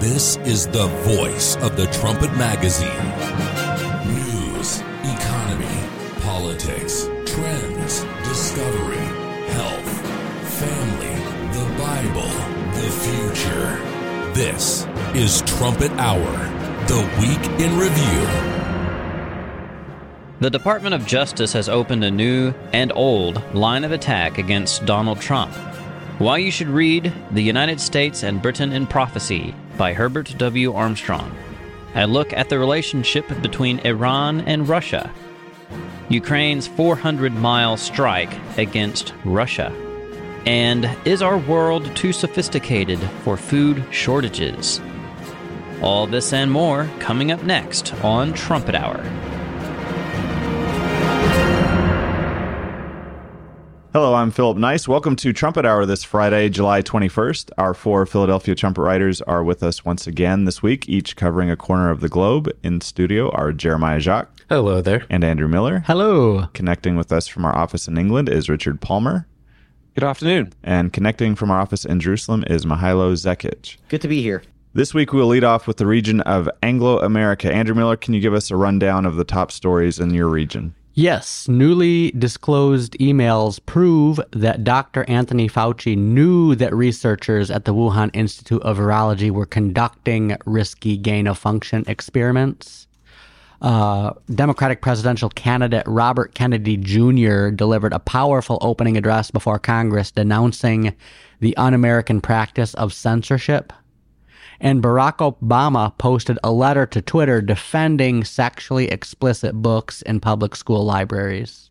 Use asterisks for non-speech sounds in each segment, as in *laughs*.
This is the voice of the Trumpet Magazine. News, economy, politics, trends, discovery, health, family, the Bible, the future. This is Trumpet Hour, the week in review. The Department of Justice has opened a new and old line of attack against Donald Trump. Why you should read The United States and Britain in Prophecy by Herbert W. Armstrong. A look at the relationship between Iran and Russia. Ukraine's 400 mile strike against Russia. And is our world too sophisticated for food shortages? All this and more coming up next on Trumpet Hour. Hello, I'm Philip Nice. Welcome to Trumpet Hour this Friday, July 21st. Our four Philadelphia trumpet writers are with us once again this week, each covering a corner of the globe. In studio are Jeremiah Jacques. Hello there. And Andrew Miller. Hello. Connecting with us from our office in England is Richard Palmer. Good afternoon. And connecting from our office in Jerusalem is Mihailo Zekic. Good to be here. This week we'll lead off with the region of Anglo America. Andrew Miller, can you give us a rundown of the top stories in your region? Yes, newly disclosed emails prove that Dr. Anthony Fauci knew that researchers at the Wuhan Institute of Virology were conducting risky gain of function experiments. Uh, Democratic presidential candidate Robert Kennedy Jr. delivered a powerful opening address before Congress denouncing the un American practice of censorship and Barack Obama posted a letter to Twitter defending sexually explicit books in public school libraries.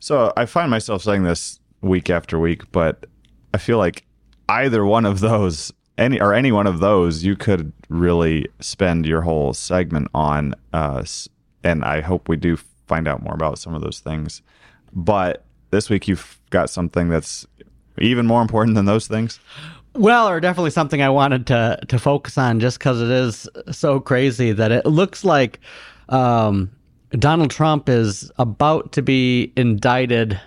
So I find myself saying this week after week, but I feel like either one of those, any or any one of those, you could really spend your whole segment on. Uh, and I hope we do find out more about some of those things. But this week you've got something that's even more important than those things. Well, or definitely something I wanted to to focus on, just because it is so crazy that it looks like um, Donald Trump is about to be indicted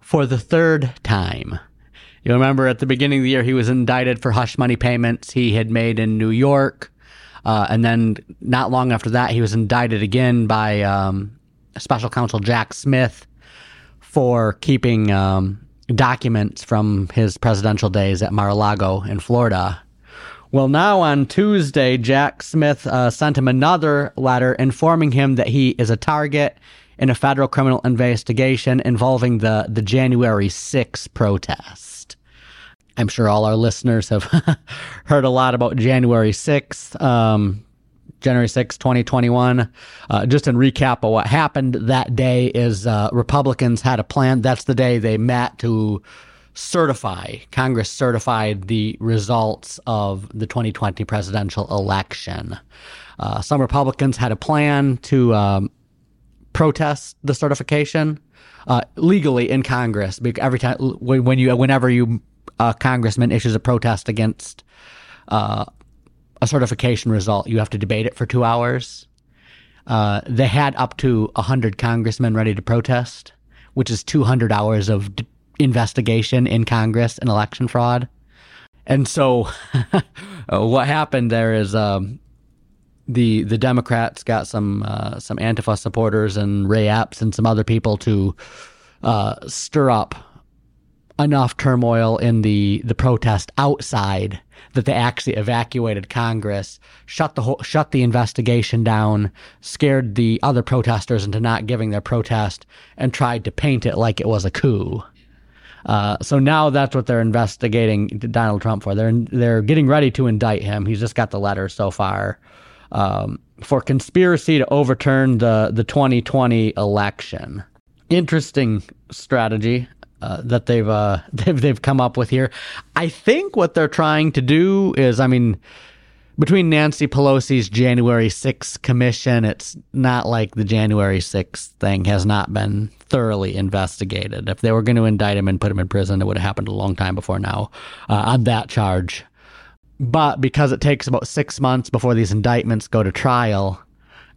for the third time. You remember at the beginning of the year, he was indicted for hush money payments he had made in New York. Uh, and then not long after that, he was indicted again by um, special counsel Jack Smith for keeping um, documents from his presidential days at Mar-a-Lago in Florida. Well, now on Tuesday, Jack Smith uh, sent him another letter informing him that he is a target in a federal criminal investigation involving the, the January 6 protest. I'm sure all our listeners have *laughs* heard a lot about January 6th. Um, January 6, 2021. Uh, just in recap of what happened that day is uh, Republicans had a plan. That's the day they met to certify, Congress certified the results of the 2020 presidential election. Uh, some Republicans had a plan to um, protest the certification uh, legally in Congress. Every time, when you, whenever you, a congressman issues a protest against uh, a certification result, you have to debate it for two hours. Uh, they had up to 100 congressmen ready to protest, which is 200 hours of d- investigation in Congress and election fraud. And so, *laughs* what happened there is um, the the Democrats got some uh, some Antifa supporters and Ray Epps and some other people to uh, stir up enough turmoil in the the protest outside that they actually evacuated Congress, shut the whole, shut the investigation down, scared the other protesters into not giving their protest, and tried to paint it like it was a coup. Uh, so now that's what they're investigating Donald Trump for. They're they're getting ready to indict him. He's just got the letter so far um, for conspiracy to overturn the the 2020 election. Interesting strategy uh, that they've uh, *laughs* they've they've come up with here. I think what they're trying to do is, I mean, between Nancy Pelosi's January 6th commission, it's not like the January 6th thing has not been thoroughly investigated. If they were going to indict him and put him in prison, it would have happened a long time before now uh, on that charge. But because it takes about six months before these indictments go to trial,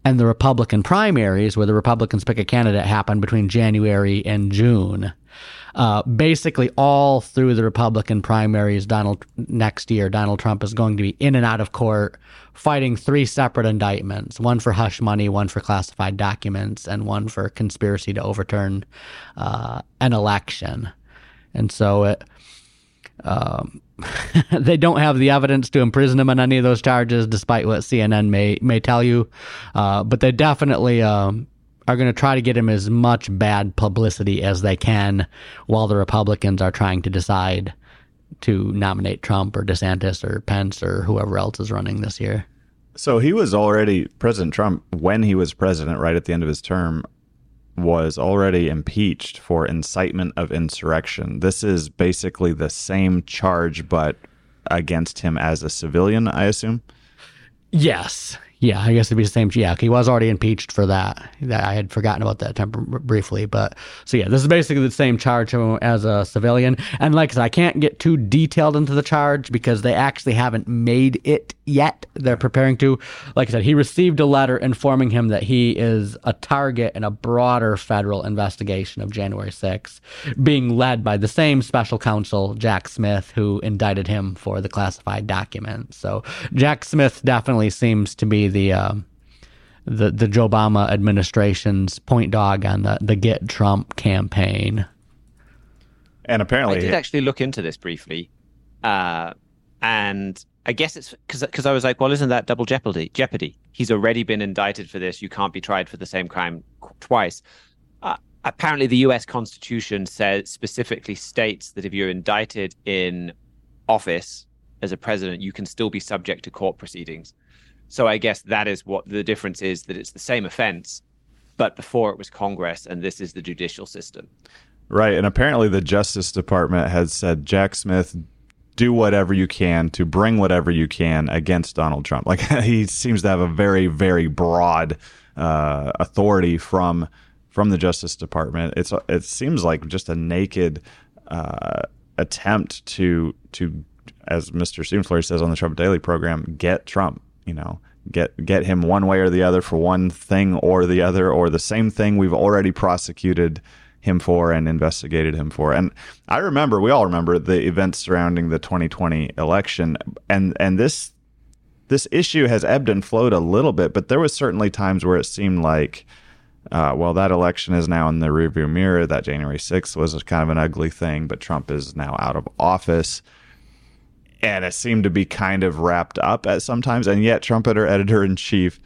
and the Republican primaries, where the Republicans pick a candidate, happen between January and June. Uh, basically, all through the Republican primaries, Donald next year, Donald Trump is going to be in and out of court, fighting three separate indictments: one for hush money, one for classified documents, and one for conspiracy to overturn uh, an election. And so it. Um, *laughs* they don't have the evidence to imprison him on any of those charges, despite what CNN may may tell you. Uh, but they definitely um, are going to try to get him as much bad publicity as they can, while the Republicans are trying to decide to nominate Trump or DeSantis or Pence or whoever else is running this year. So he was already President Trump when he was president, right at the end of his term, was already impeached for incitement of insurrection. This is basically the same charge, but against him as a civilian, I assume. Yes, yeah, I guess it'd be the same. Yeah, he was already impeached for that. That I had forgotten about that temper briefly, but so yeah, this is basically the same charge as a civilian. And like I said, I can't get too detailed into the charge because they actually haven't made it yet. They're preparing to. Like I said, he received a letter informing him that he is a target in a broader federal investigation of January 6th, being led by the same special counsel Jack Smith who indicted him for the classified documents. So Jack Smith definitely seems to be the um, the the Joe Obama administration's point dog on the the Get Trump campaign. And apparently, I did actually look into this briefly, uh, and I guess it's because because I was like, well, isn't that double jeopardy? Jeopardy. He's already been indicted for this. You can't be tried for the same crime twice. Uh, apparently, the U.S. Constitution says specifically states that if you're indicted in office as a president, you can still be subject to court proceedings. So I guess that is what the difference is that it's the same offense, but before it was Congress and this is the judicial system. Right. And apparently the Justice Department has said, Jack Smith, do whatever you can to bring whatever you can against Donald Trump. Like *laughs* he seems to have a very, very broad uh, authority from from the Justice Department. It's it seems like just a naked uh, attempt to to, as Mr. Stephen says on the Trumpet Daily program, get Trump you know get get him one way or the other for one thing or the other or the same thing we've already prosecuted him for and investigated him for. And I remember, we all remember the events surrounding the 2020 election, and and this this issue has ebbed and flowed a little bit, but there was certainly times where it seemed like. Uh, well, that election is now in the rearview mirror. That January 6th was kind of an ugly thing, but Trump is now out of office and it seemed to be kind of wrapped up at sometimes. And yet, trumpeter editor in chief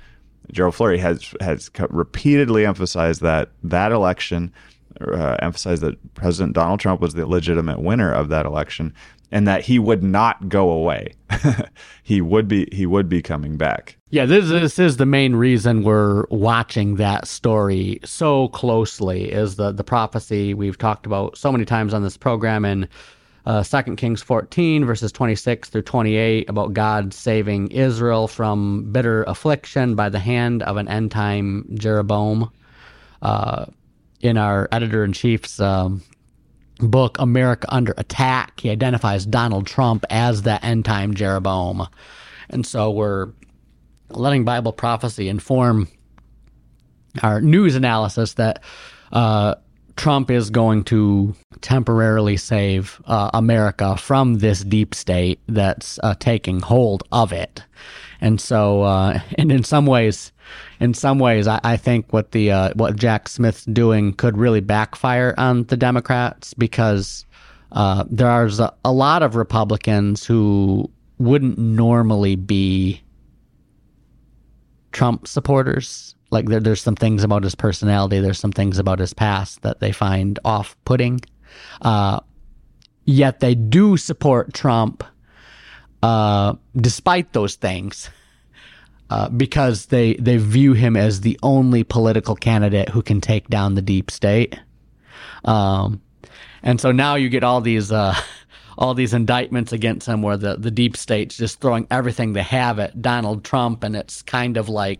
Gerald Flurry has has repeatedly emphasized that that election, uh, emphasized that President Donald Trump was the legitimate winner of that election, and that he would not go away. *laughs* he would be he would be coming back. Yeah, this this is the main reason we're watching that story so closely. Is the the prophecy we've talked about so many times on this program and uh, 2 Kings 14, verses 26 through 28, about God saving Israel from bitter affliction by the hand of an end time Jeroboam. Uh, in our editor in chief's um, book, America Under Attack, he identifies Donald Trump as that end time Jeroboam. And so we're letting Bible prophecy inform our news analysis that uh, Trump is going to temporarily save uh, America from this deep state that's uh, taking hold of it. And so, uh, *laughs* and in some ways, in some ways, I, I think what the uh, what Jack Smith's doing could really backfire on the Democrats because uh, there's a, a lot of Republicans who wouldn't normally be Trump supporters like there, there's some things about his personality there's some things about his past that they find off-putting. Uh, yet they do support trump uh, despite those things uh, because they they view him as the only political candidate who can take down the deep state. Um, and so now you get all these uh, *laughs* all these indictments against him where the, the deep state's just throwing everything they have at Donald Trump and it's kind of like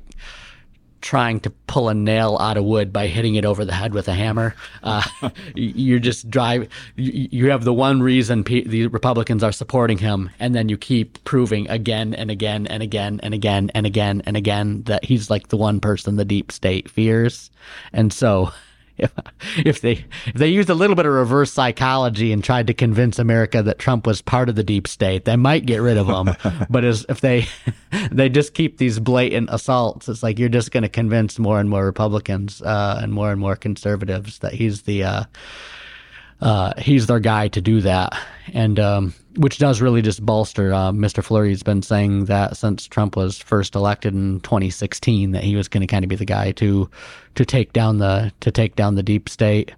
trying to pull a nail out of wood by hitting it over the head with a hammer. Uh, *laughs* you're just drive. You have the one reason the Republicans are supporting him, and then you keep proving again and again and again and again and again and again that he's like the one person the deep state fears, and so if, if they if they used a little bit of reverse psychology and tried to convince America that Trump was part of the deep state, they might get rid of him. *laughs* but as if they *laughs* they just keep these blatant assaults, it's like you're just going to convince more and more Republicans uh, and more and more conservatives that he's the uh, uh, he's their guy to do that, and um, which does really just bolster. Uh, Mr. Flurry's been saying that since Trump was first elected in 2016, that he was going to kind of be the guy to to take down the to take down the deep state.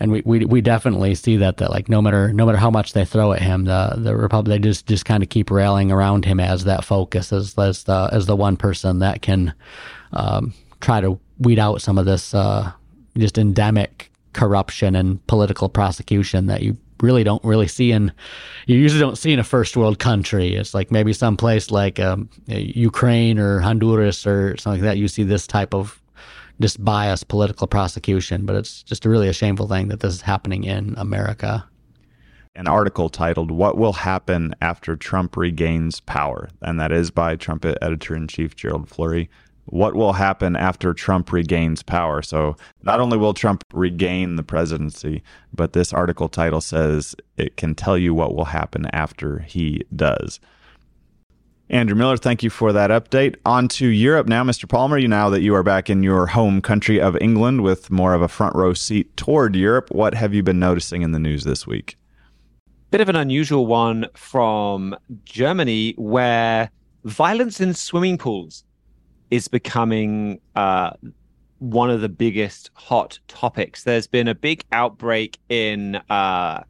And we, we, we definitely see that that like no matter no matter how much they throw at him, the the Republic they just just kind of keep rallying around him as that focus as as the as the one person that can um, try to weed out some of this uh, just endemic corruption and political prosecution that you really don't really see in you usually don't see in a first world country. It's like maybe some place like um, ukraine or honduras or something like that you see this type of just biased political prosecution but it's just a really a shameful thing that this is happening in america. An article titled what will happen after trump regains power and that is by trumpet editor-in-chief gerald flurry what will happen after Trump regains power. So, not only will Trump regain the presidency, but this article title says it can tell you what will happen after he does. Andrew Miller, thank you for that update. On to Europe now, Mr. Palmer. You now that you are back in your home country of England with more of a front row seat toward Europe, what have you been noticing in the news this week? Bit of an unusual one from Germany where violence in swimming pools is becoming uh, one of the biggest hot topics. There's been a big outbreak in uh,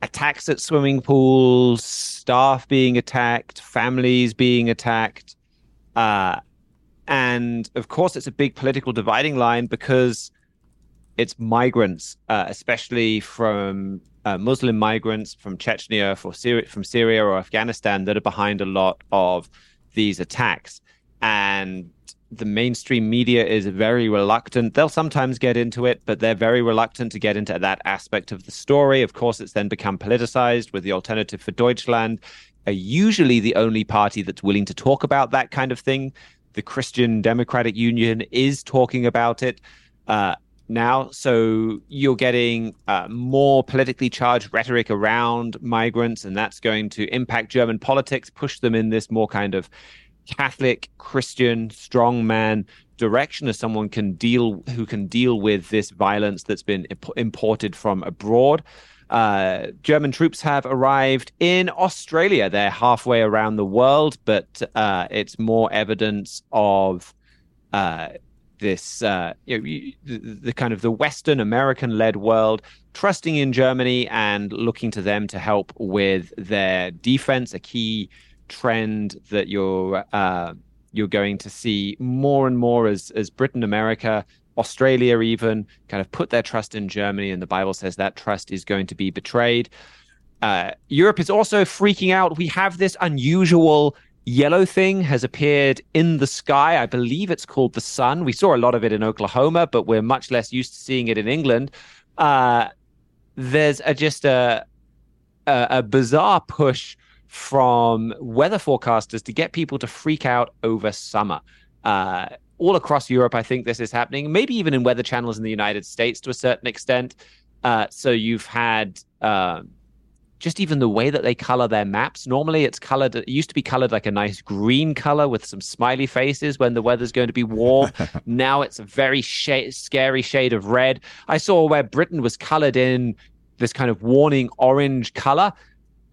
attacks at swimming pools, staff being attacked, families being attacked. Uh, and of course, it's a big political dividing line because it's migrants, uh, especially from uh, Muslim migrants from Chechnya, for from Syria or Afghanistan, that are behind a lot of these attacks and the mainstream media is very reluctant. They'll sometimes get into it, but they're very reluctant to get into that aspect of the story. Of course, it's then become politicized with the Alternative for Deutschland, are usually the only party that's willing to talk about that kind of thing. The Christian Democratic Union is talking about it. Uh, now. So you're getting uh, more politically charged rhetoric around migrants, and that's going to impact German politics, push them in this more kind of Catholic, Christian, strong man direction as someone can deal who can deal with this violence that's been imp- imported from abroad. Uh, German troops have arrived in Australia. They're halfway around the world, but uh, it's more evidence of uh, this, uh, you know, the, the, kind of the Western American-led world trusting in Germany and looking to them to help with their defense, a key trend that you're uh, you're going to see more and more as as Britain, America, Australia, even kind of put their trust in Germany, and the Bible says that trust is going to be betrayed. Uh, Europe is also freaking out. We have this unusual yellow thing has appeared in the sky. I believe it's called the sun. We saw a lot of it in Oklahoma, but we're much less used to seeing it in England. Uh, there's a, just a, a, a bizarre push from weather forecasters to get people to freak out over summer. Uh, all across Europe, I think this is happening, maybe even in weather channels in the United States to a certain extent. Uh, so you've had uh, just even the way that they color their maps. Normally, it's colored, it used to be colored like a nice green color with some smiley faces when the weather's going to be warm. *laughs* now it's a very sh- scary shade of red. I saw where Britain was colored in this kind of warning orange color.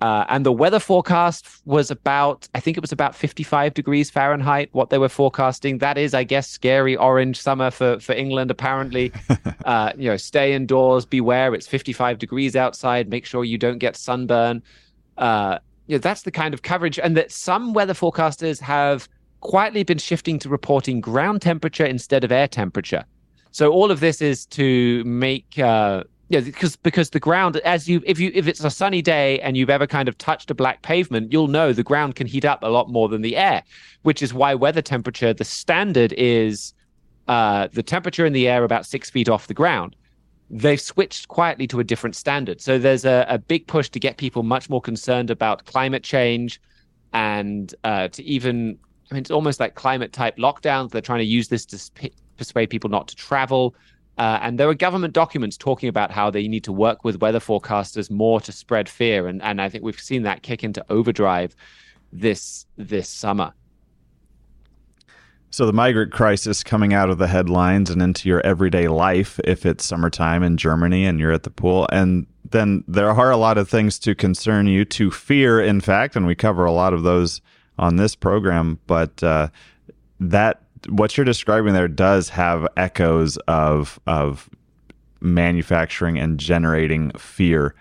Uh, and the weather forecast was about, I think it was about 55 degrees Fahrenheit, what they were forecasting. That is, I guess, scary orange summer for, for England, apparently. *laughs* uh, you know, stay indoors, beware. It's 55 degrees outside. Make sure you don't get sunburn. Uh, you know, that's the kind of coverage. And that some weather forecasters have quietly been shifting to reporting ground temperature instead of air temperature. So all of this is to make uh, yeah, because because the ground, as you if you if it's a sunny day and you've ever kind of touched a black pavement, you'll know the ground can heat up a lot more than the air, which is why weather temperature, the standard is uh, the temperature in the air about six feet off the ground, they've switched quietly to a different standard. So there's a, a big push to get people much more concerned about climate change and uh, to even, I mean, it's almost like climate type lockdowns. They're trying to use this to persuade people not to travel. Uh, and there are government documents talking about how they need to work with weather forecasters more to spread fear. And, and I think we've seen that kick into overdrive this this summer. So the migrant crisis coming out of the headlines and into your everyday life if it's summertime in Germany and you're at the pool and then there are a lot of things to concern you to fear in fact and we cover a lot of those on this program but uh, that what you're describing there does have echoes of of manufacturing and generating fear.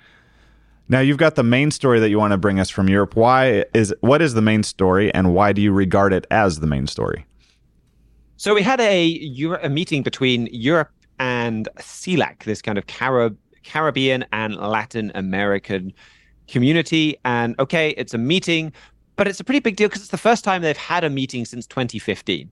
Now you've got the main story that you want to bring us from Europe. Why is what is the main story and why do you regard it as the main story? So we had a a meeting between Europe and CELAC, this kind of Carib, Caribbean and Latin American community. And okay, it's a meeting, but it's a pretty big deal because it's the first time they've had a meeting since 2015.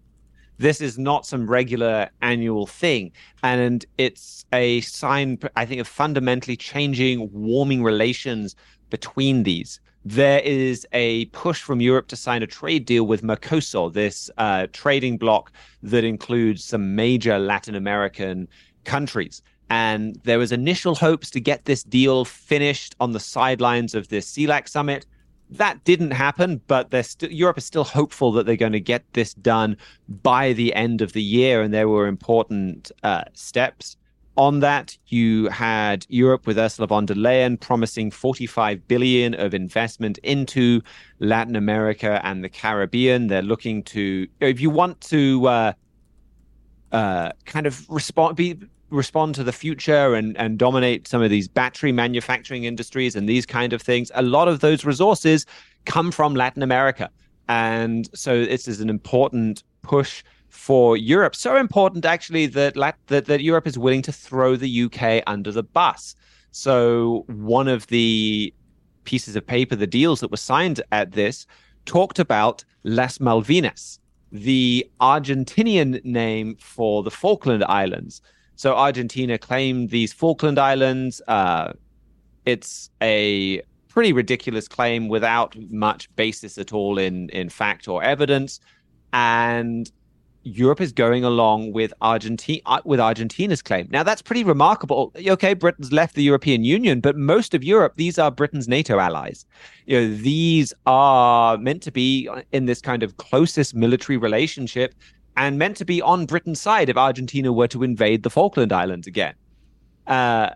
This is not some regular annual thing. And it's a sign, I think, of fundamentally changing, warming relations between these. There is a push from Europe to sign a trade deal with Mercosur, this uh, trading bloc that includes some major Latin American countries. And there was initial hopes to get this deal finished on the sidelines of this CELAC summit. That didn't happen, but st- Europe is still hopeful that they're going to get this done by the end of the year, and there were important uh, steps on that. You had Europe with Ursula von der Leyen promising 45 billion of investment into Latin America and the Caribbean. They're looking to, if you want to uh, uh, kind of respond, be respond to the future and, and dominate some of these battery manufacturing industries and these kind of things, a lot of those resources come from Latin America. And so this is an important push for Europe. So important, actually, that, that, that Europe is willing to throw the UK under the bus. So one of the pieces of paper, the deals that were signed at this, talked about Las Malvinas, the Argentinian name for the Falkland Islands. So Argentina claimed these Falkland Islands. Uh, it's a pretty ridiculous claim without much basis at all in in fact or evidence, and Europe is going along with Argentina uh, with Argentina's claim. Now that's pretty remarkable. Okay, Britain's left the European Union, but most of Europe, these are Britain's NATO allies. You know, these are meant to be in this kind of closest military relationship and meant to be on Britain's side if Argentina were to invade the Falkland Islands again. Uh,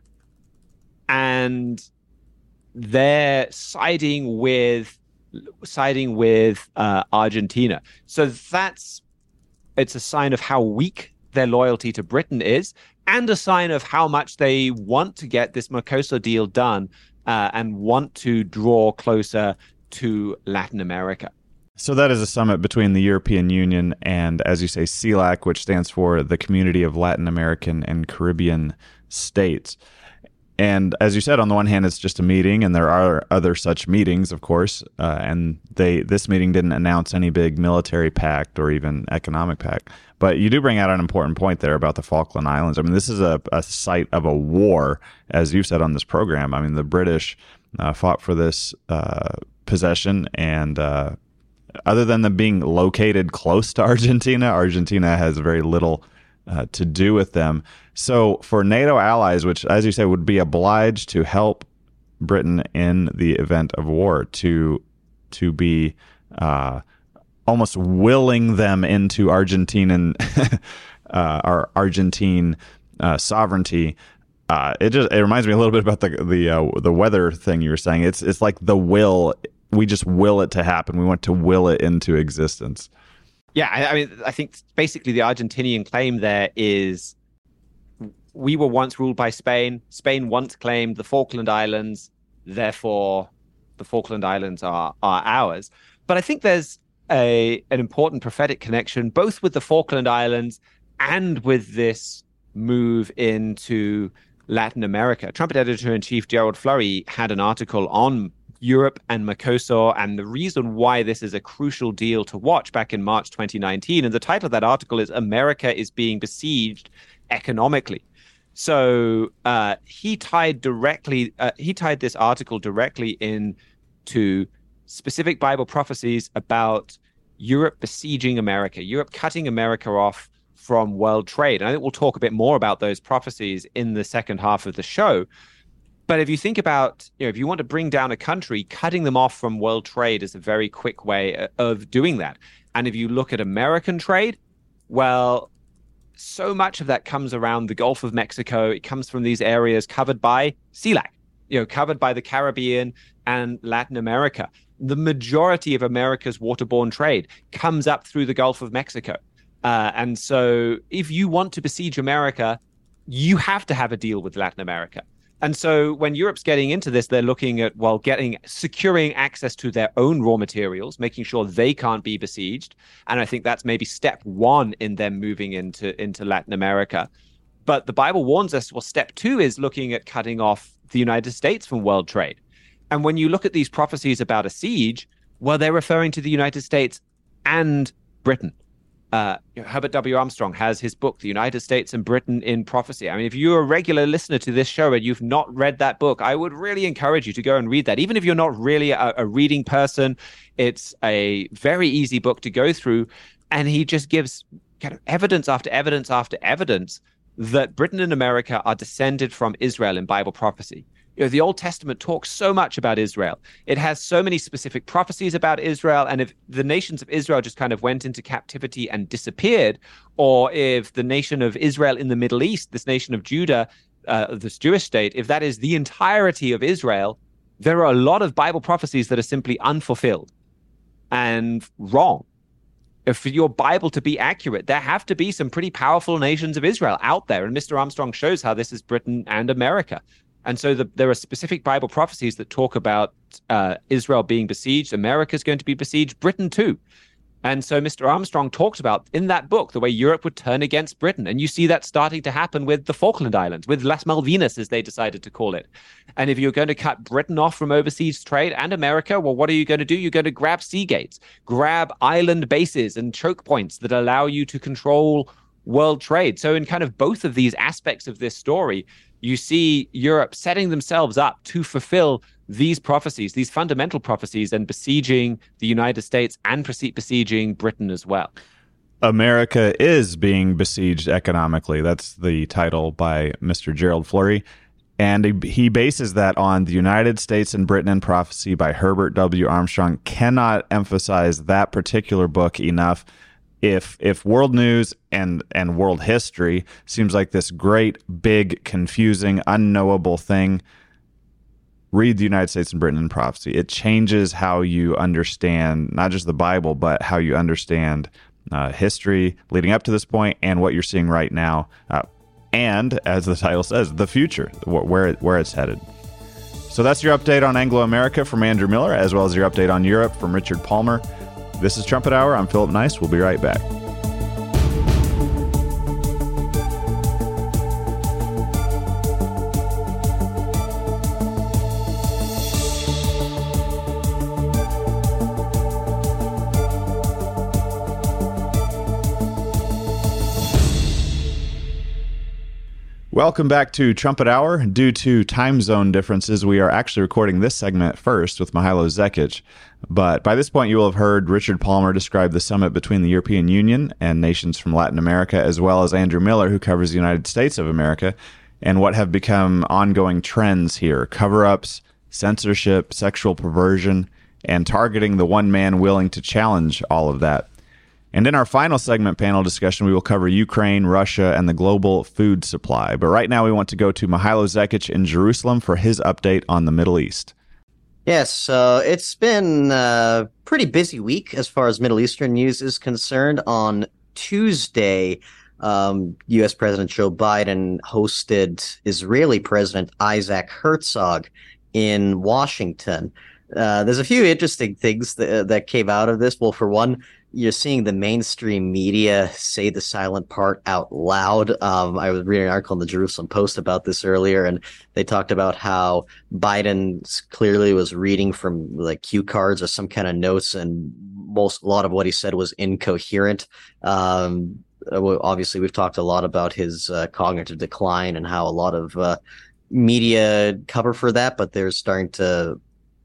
and they're siding with siding with uh, Argentina. So that's it's a sign of how weak their loyalty to Britain is, and a sign of how much they want to get this Mercosur deal done uh, and want to draw closer to Latin America. So that is a summit between the European Union and, as you say, CELAC, which stands for the Community of Latin American and Caribbean States. And as you said, on the one hand, it's just a meeting, and there are other such meetings, of course. Uh, and they this meeting didn't announce any big military pact or even economic pact. But you do bring out an important point there about the Falkland Islands. I mean, this is a, a site of a war, as you said on this program. I mean, the British uh, fought for this uh, possession, and uh, other than them being located close to *laughs* Argentina, Argentina has very little uh, to do with them. So for NATO allies, which, as you say, would be obliged to help Britain in the event of war, to to be uh, almost willing them into Argentinian *laughs* uh, our Argentine uh, sovereignty. Uh, it just it reminds me a little bit about the the uh, the weather thing you were saying. It's it's like the will we just will it to happen. We want to will it into existence. Yeah, I, I mean, I think basically the Argentinian claim there is we were once ruled by Spain. Spain once claimed the Falkland Islands, therefore the Falkland Islands are are ours. But I think there's a an important prophetic connection both with the Falkland Islands and with this move into Latin America. Trumpet editor in chief Gerald Flurry had an article on Europe and Mercosur, and the reason why this is a crucial deal to watch back in March 2019. And the title of that article is America is being besieged economically. So uh, he tied directly, uh, he tied this article directly in to specific Bible prophecies about Europe besieging America, Europe cutting America off from world trade. And I think we'll talk a bit more about those prophecies in the second half of the show. But if you think about, you know, if you want to bring down a country, cutting them off from world trade is a very quick way uh, of doing that. And if you look at American trade, well, so much of that comes around the Gulf of Mexico. It comes from these areas covered by CELAC, you know, covered by the Caribbean and Latin America. The majority of America's waterborne trade comes up through the Gulf of Mexico. Uh, and so if you want to besiege America, you have to have a deal with Latin America. And so when Europe's getting into this, they're looking at, well, getting securing access to their own raw materials, making sure they can't be besieged. And I think that's maybe step one in them moving into, into Latin America. But the Bible warns us, well, step two is looking at cutting off the United States from world trade. And when you look at these prophecies about a siege, well, they're referring to the United States and Britain uh, Herbert W. Armstrong has his book, The United States and Britain in Prophecy. I mean, if you're a regular listener to this show and you've not read that book, I would really encourage you to go and read that. Even if you're not really a, a reading person, it's a very easy book to go through. And he just gives kind of evidence after evidence after evidence that Britain and America are descended from Israel in Bible prophecy you know, the Old Testament talks so much about Israel. It has so many specific prophecies about Israel. And if the nations of Israel just kind of went into captivity and disappeared, or if the nation of Israel in the Middle East, this nation of Judah, uh, this Jewish state, if that is the entirety of Israel, there are a lot of Bible prophecies that are simply unfulfilled and wrong. If for your Bible to be accurate, there have to be some pretty powerful nations of Israel out there. And Mr. Armstrong shows how this is Britain and America. And so the, there are specific Bible prophecies that talk about uh, Israel being besieged. America is going to be besieged, Britain too. And so Mr. Armstrong talked about in that book the way Europe would turn against Britain. And you see that starting to happen with the Falkland Islands, with Las Malvinas, as they decided to call it. And if you're going to cut Britain off from overseas trade and America, well, what are you going to do? You're going to grab sea gates, grab island bases and choke points that allow you to control world trade. So, in kind of both of these aspects of this story, you see Europe setting themselves up to fulfill these prophecies, these fundamental prophecies, and besieging the United States and besieging Britain as well. America is being besieged economically. That's the title by Mr. Gerald Flurry. And he bases that on the United States and Britain in Prophecy by Herbert W. Armstrong. Cannot emphasize that particular book enough if if world news and and world history seems like this great big confusing unknowable thing read the united states and britain in prophecy. It changes how you understand not just the bible but how you understand uh, history leading up to this point and what you're seeing right now uh, and as the title says the future where it, where it's headed. So that's your update on anglo america from andrew miller as well as your update on europe from richard palmer this is Trumpet Hour. I'm Philip Nice. We'll be right back. Welcome back to Trumpet Hour. Due to time zone differences, we are actually recording this segment first with Mihailo Zekic. But by this point, you will have heard Richard Palmer describe the summit between the European Union and nations from Latin America, as well as Andrew Miller, who covers the United States of America, and what have become ongoing trends here cover ups, censorship, sexual perversion, and targeting the one man willing to challenge all of that. And in our final segment panel discussion, we will cover Ukraine, Russia, and the global food supply. But right now, we want to go to Mihailo Zekic in Jerusalem for his update on the Middle East. Yes, uh, it's been a pretty busy week as far as Middle Eastern news is concerned. On Tuesday, um, U.S. President Joe Biden hosted Israeli President Isaac Herzog in Washington. Uh, there's a few interesting things that, that came out of this. Well, for one, you're seeing the mainstream media say the silent part out loud. Um, I was reading an article in the Jerusalem Post about this earlier, and they talked about how Biden clearly was reading from like cue cards or some kind of notes, and most a lot of what he said was incoherent. Um, obviously, we've talked a lot about his uh, cognitive decline and how a lot of uh, media cover for that, but they're starting to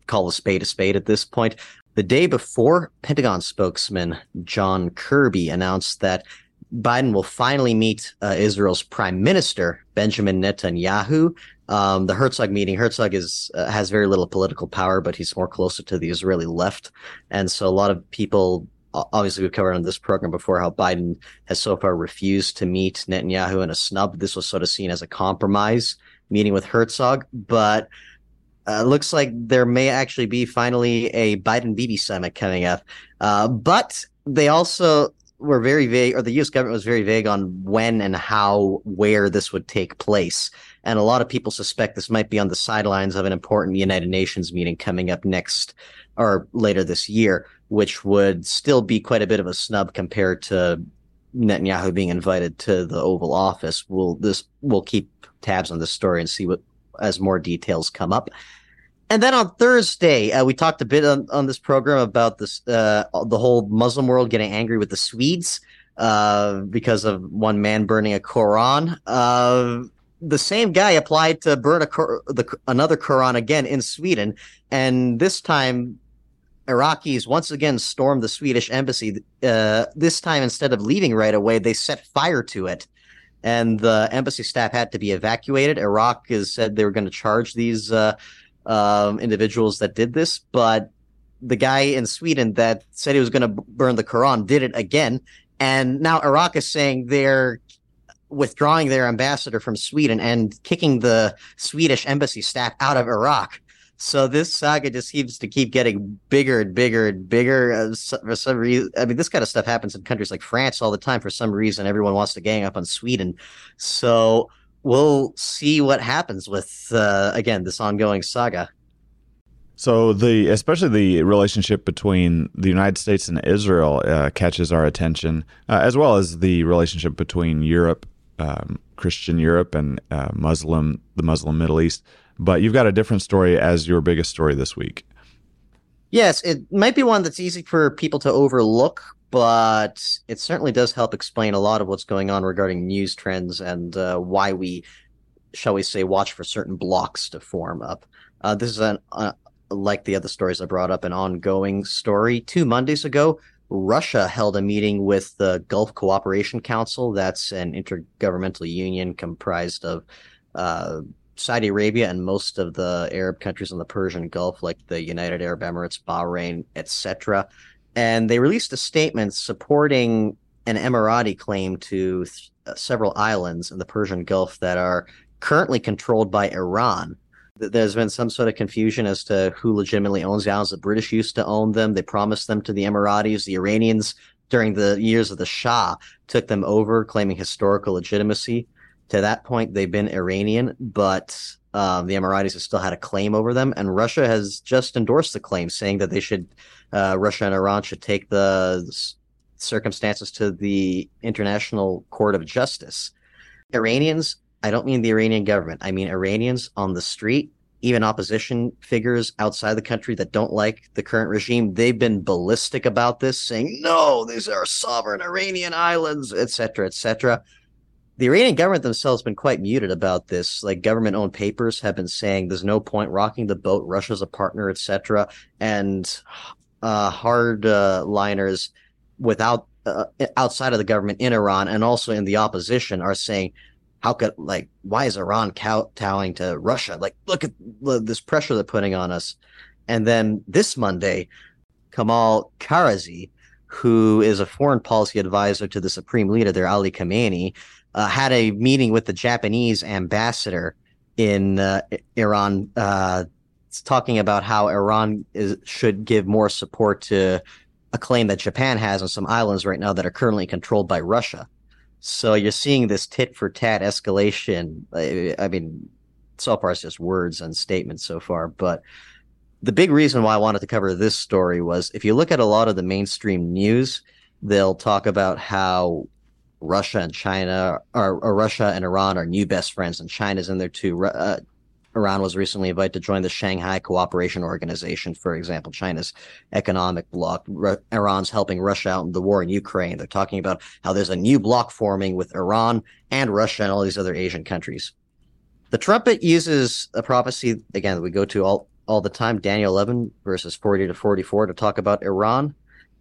call a spade a spade at this point. The day before, Pentagon spokesman John Kirby announced that Biden will finally meet uh, Israel's prime minister, Benjamin Netanyahu. Um, the Herzog meeting, Herzog is uh, has very little political power, but he's more closer to the Israeli left. And so a lot of people, obviously we've covered on this program before how Biden has so far refused to meet Netanyahu in a snub. This was sort of seen as a compromise meeting with Herzog, but uh, looks like there may actually be finally a Biden Bibi summit coming up. Uh, but they also were very vague, or the U.S. government was very vague on when and how, where this would take place. And a lot of people suspect this might be on the sidelines of an important United Nations meeting coming up next or later this year, which would still be quite a bit of a snub compared to Netanyahu being invited to the Oval Office. We'll this we'll keep tabs on this story and see what as more details come up. And then on Thursday, uh, we talked a bit on, on this program about this uh, the whole Muslim world getting angry with the Swedes uh, because of one man burning a Quran. Uh, the same guy applied to burn a the, another Quran again in Sweden, and this time Iraqis once again stormed the Swedish embassy. Uh, this time, instead of leaving right away, they set fire to it and the embassy staff had to be evacuated. Iraq has said they were going to charge these uh, um, individuals that did this, but the guy in Sweden that said he was going to burn the Quran did it again, and now Iraq is saying they're withdrawing their ambassador from Sweden and kicking the Swedish embassy staff out of Iraq. So this saga just seems to keep getting bigger and bigger and bigger. Uh, for some reason, I mean, this kind of stuff happens in countries like France all the time. For some reason, everyone wants to gang up on Sweden. So we'll see what happens with uh, again this ongoing saga. So the especially the relationship between the United States and Israel uh, catches our attention, uh, as well as the relationship between Europe, um, Christian Europe, and uh, Muslim the Muslim Middle East. But you've got a different story as your biggest story this week. Yes, it might be one that's easy for people to overlook, but it certainly does help explain a lot of what's going on regarding news trends and uh, why we, shall we say, watch for certain blocks to form up. Uh, this is an, uh, like the other stories I brought up, an ongoing story. Two Mondays ago, Russia held a meeting with the Gulf Cooperation Council. That's an intergovernmental union comprised of uh, Saudi Arabia and most of the Arab countries in the Persian Gulf, like the United Arab Emirates, Bahrain, etc. And they released a statement supporting an Emirati claim to th- uh, several islands in the Persian Gulf that are currently controlled by Iran. There's been some sort of confusion as to who legitimately owns the islands. The British used to own them. They promised them to the Emiratis. The Iranians, during the years of the Shah, took them over, claiming historical legitimacy. To that point, they've been Iranian, but um, the Emiratis have still had a claim over them, and Russia has just endorsed the claim, saying that they should, uh, Russia and Iran should take the circumstances to the International Court of Justice. Iranians, I don't mean the Iranian government, I mean Iranians on the street, even opposition figures outside the country that don't like the current regime, they've been ballistic about this, saying, no, these are sovereign Iranian islands, etc., etc the Iranian government themselves have been quite muted about this. Like government owned papers have been saying there's no point rocking the boat. Russia's a partner, etc. And uh, hard uh, liners without uh, outside of the government in Iran and also in the opposition are saying, how could like why is Iran kowtowing to Russia? Like look at this pressure they're putting on us. And then this Monday, Kamal Kharrazi, who is a foreign policy advisor to the supreme leader there, Ali Khamenei, uh, had a meeting with the Japanese ambassador in uh, Iran, uh, talking about how Iran is, should give more support to a claim that Japan has on some islands right now that are currently controlled by Russia. So you're seeing this tit for tat escalation. I, I mean, so far it's just words and statements so far, but the big reason why I wanted to cover this story was if you look at a lot of the mainstream news, they'll talk about how Russia and China, or, or Russia and Iran are new best friends, and China's in there too. Uh, Iran was recently invited to join the Shanghai Cooperation Organization, for example, China's economic bloc. Iran's helping Russia out in the war in Ukraine. They're talking about how there's a new bloc forming with Iran and Russia and all these other Asian countries. The trumpet uses a prophecy, again, that we go to all, all the time, Daniel 11, verses 40 to 44, to talk about Iran.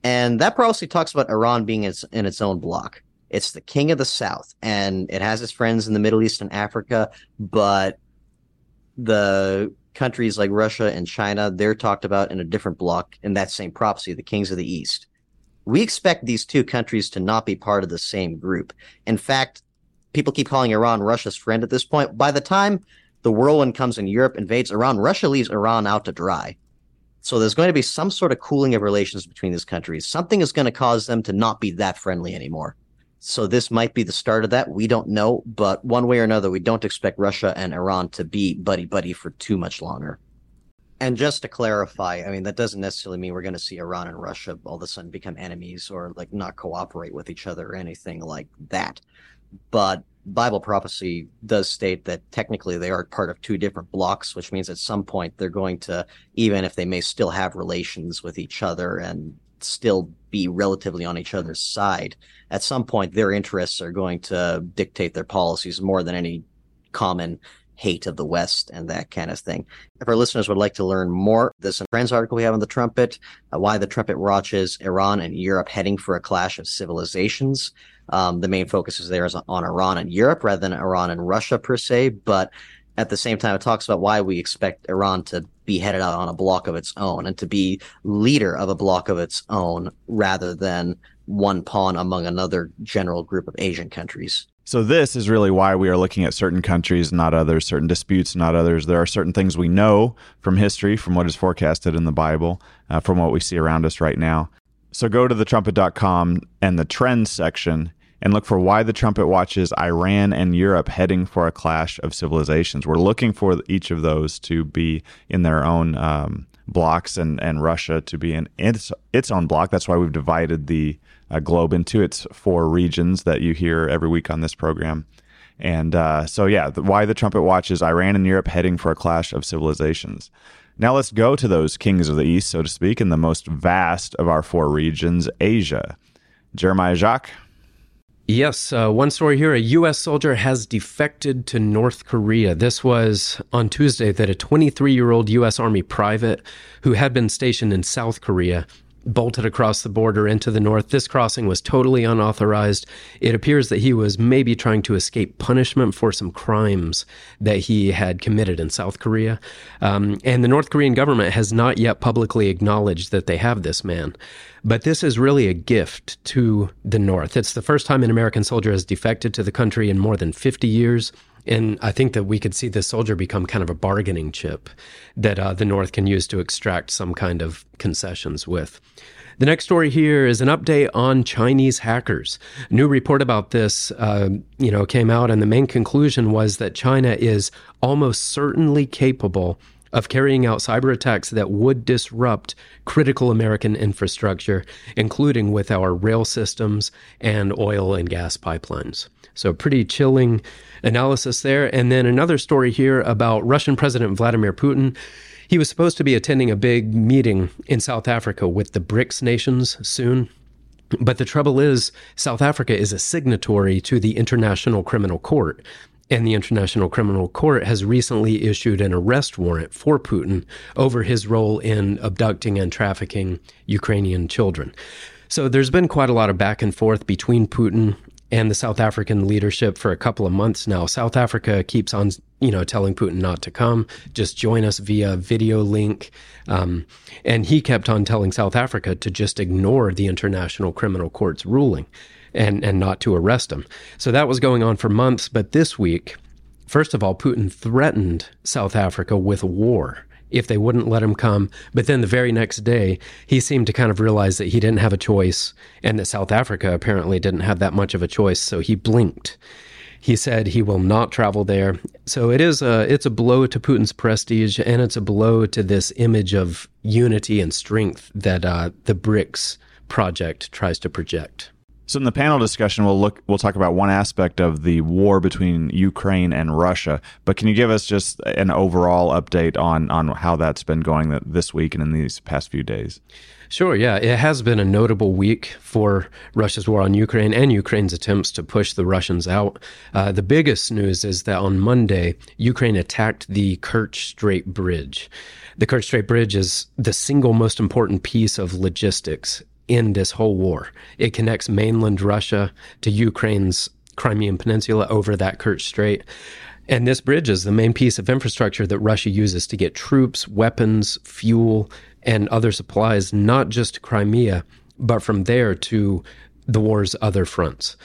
And that prophecy talks about Iran being its, in its own bloc. It's the king of the south, and it has its friends in the Middle East and Africa, but the countries like Russia and China, they're talked about in a different block in that same prophecy, the kings of the East. We expect these two countries to not be part of the same group. In fact, people keep calling Iran Russia's friend at this point. By the time the whirlwind comes in Europe, invades Iran, Russia leaves Iran out to dry. So there's going to be some sort of cooling of relations between these countries. Something is going to cause them to not be that friendly anymore. So this might be the start of that. We don't know, but one way or another, we don't expect Russia and Iran to be buddy buddy for too much longer. And just to clarify, I mean that doesn't necessarily mean we're going to see Iran and Russia all of a sudden become enemies or like not cooperate with each other or anything like that. But Bible prophecy does state that technically they are part of two different blocks, which means at some point they're going to, even if they may still have relations with each other and still be relatively on each other's side. At some point, their interests are going to dictate their policies more than any common hate of the West and that kind of thing. If our listeners would like to learn more, there's a article we have on the trumpet, uh, why the trumpet watches Iran and Europe heading for a clash of civilizations. Um, the main focus is there is on Iran and Europe rather than Iran and Russia per se, but at the same time, it talks about why we expect Iran to be headed out on a block of its own and to be leader of a block of its own rather than one pawn among another general group of Asian countries. So this is really why we are looking at certain countries, not others, certain disputes, not others. There are certain things we know from history, from what is forecasted in the Bible, uh, from what we see around us right now. So go to thetrumpet.com and the trends section and look for why the trumpet watches Iran and Europe heading for a clash of civilizations. We're looking for each of those to be in their own um, blocks and, and Russia to be in its, its own block. That's why we've divided the uh, globe into its four regions that you hear every week on this program. And uh, so, yeah, the, why the trumpet watches Iran and Europe heading for a clash of civilizations. Now let's go to those kings of the East, so to speak, in the most vast of our four regions, Asia. Jeremiah Jacques, Yes, uh, one story here. A U.S. soldier has defected to North Korea. This was on Tuesday that a 23 year old U.S. Army private who had been stationed in South Korea bolted across the border into the north. This crossing was totally unauthorized. It appears that he was maybe trying to escape punishment for some crimes that he had committed in South Korea. Um, and the North Korean government has not yet publicly acknowledged that they have this man. But this is really a gift to the North. It's the first time an American soldier has defected to the country in more than 50 years. And I think that we could see the soldier become kind of a bargaining chip that uh, the North can use to extract some kind of concessions with. The next story here is an update on Chinese hackers. A new report about this, uh, you know, came out, and the main conclusion was that China is almost certainly capable of carrying out cyber attacks that would disrupt critical American infrastructure, including with our rail systems and oil and gas pipelines. So, pretty chilling analysis there. And then another story here about Russian President Vladimir Putin. He was supposed to be attending a big meeting in South Africa with the BRICS nations soon. But the trouble is, South Africa is a signatory to the International Criminal Court. And the International Criminal Court has recently issued an arrest warrant for Putin over his role in abducting and trafficking Ukrainian children. So there's been quite a lot of back and forth between Putin and the South African leadership for a couple of months now. South Africa keeps on, you know, telling Putin not to come, just join us via video link. Um, and he kept on telling South Africa to just ignore the International Criminal Court's ruling and, and not to arrest him. So that was going on for months. But this week, first of all, Putin threatened South Africa with war if they wouldn't let him come. But then the very next day, he seemed to kind of realize that he didn't have a choice and that South Africa apparently didn't have that much of a choice. So he blinked. He said he will not travel there. So it is a it's a blow to Putin's prestige, and it's a blow to this image of unity and strength that uh, the BRICS project tries to project. So in the panel discussion, we'll look. We'll talk about one aspect of the war between Ukraine and Russia. But can you give us just an overall update on on how that's been going this week and in these past few days? Sure, yeah. It has been a notable week for Russia's war on Ukraine and Ukraine's attempts to push the Russians out. Uh, the biggest news is that on Monday, Ukraine attacked the Kerch Strait Bridge. The Kerch Strait Bridge is the single most important piece of logistics in this whole war. It connects mainland Russia to Ukraine's Crimean Peninsula over that Kerch Strait. And this bridge is the main piece of infrastructure that Russia uses to get troops, weapons, fuel, and other supplies, not just to Crimea, but from there to the war's other fronts.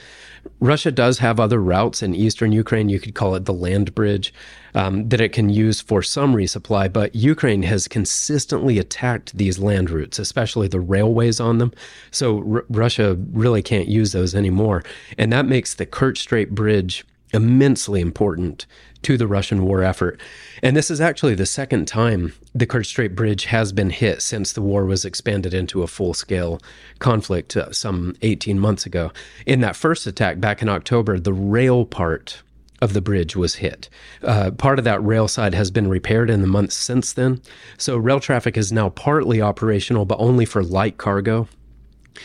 Russia does have other routes in eastern Ukraine. You could call it the land bridge um, that it can use for some resupply, but Ukraine has consistently attacked these land routes, especially the railways on them. So R- Russia really can't use those anymore. And that makes the Kerch Strait Bridge immensely important to the Russian war effort. And this is actually the second time the Kerch Strait Bridge has been hit since the war was expanded into a full scale conflict uh, some 18 months ago. In that first attack back in October, the rail part of the bridge was hit. Uh, part of that rail side has been repaired in the months since then. So rail traffic is now partly operational, but only for light cargo.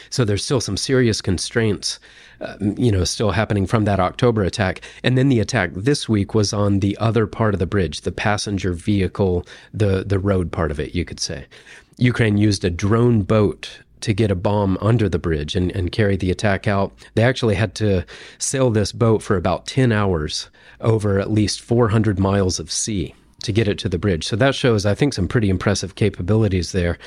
So there's still some serious constraints, uh, you know, still happening from that October attack. And then the attack this week was on the other part of the bridge, the passenger vehicle, the the road part of it, you could say. Ukraine used a drone boat to get a bomb under the bridge and, and carry the attack out. They actually had to sail this boat for about 10 hours over at least 400 miles of sea to get it to the bridge. So that shows, I think, some pretty impressive capabilities there.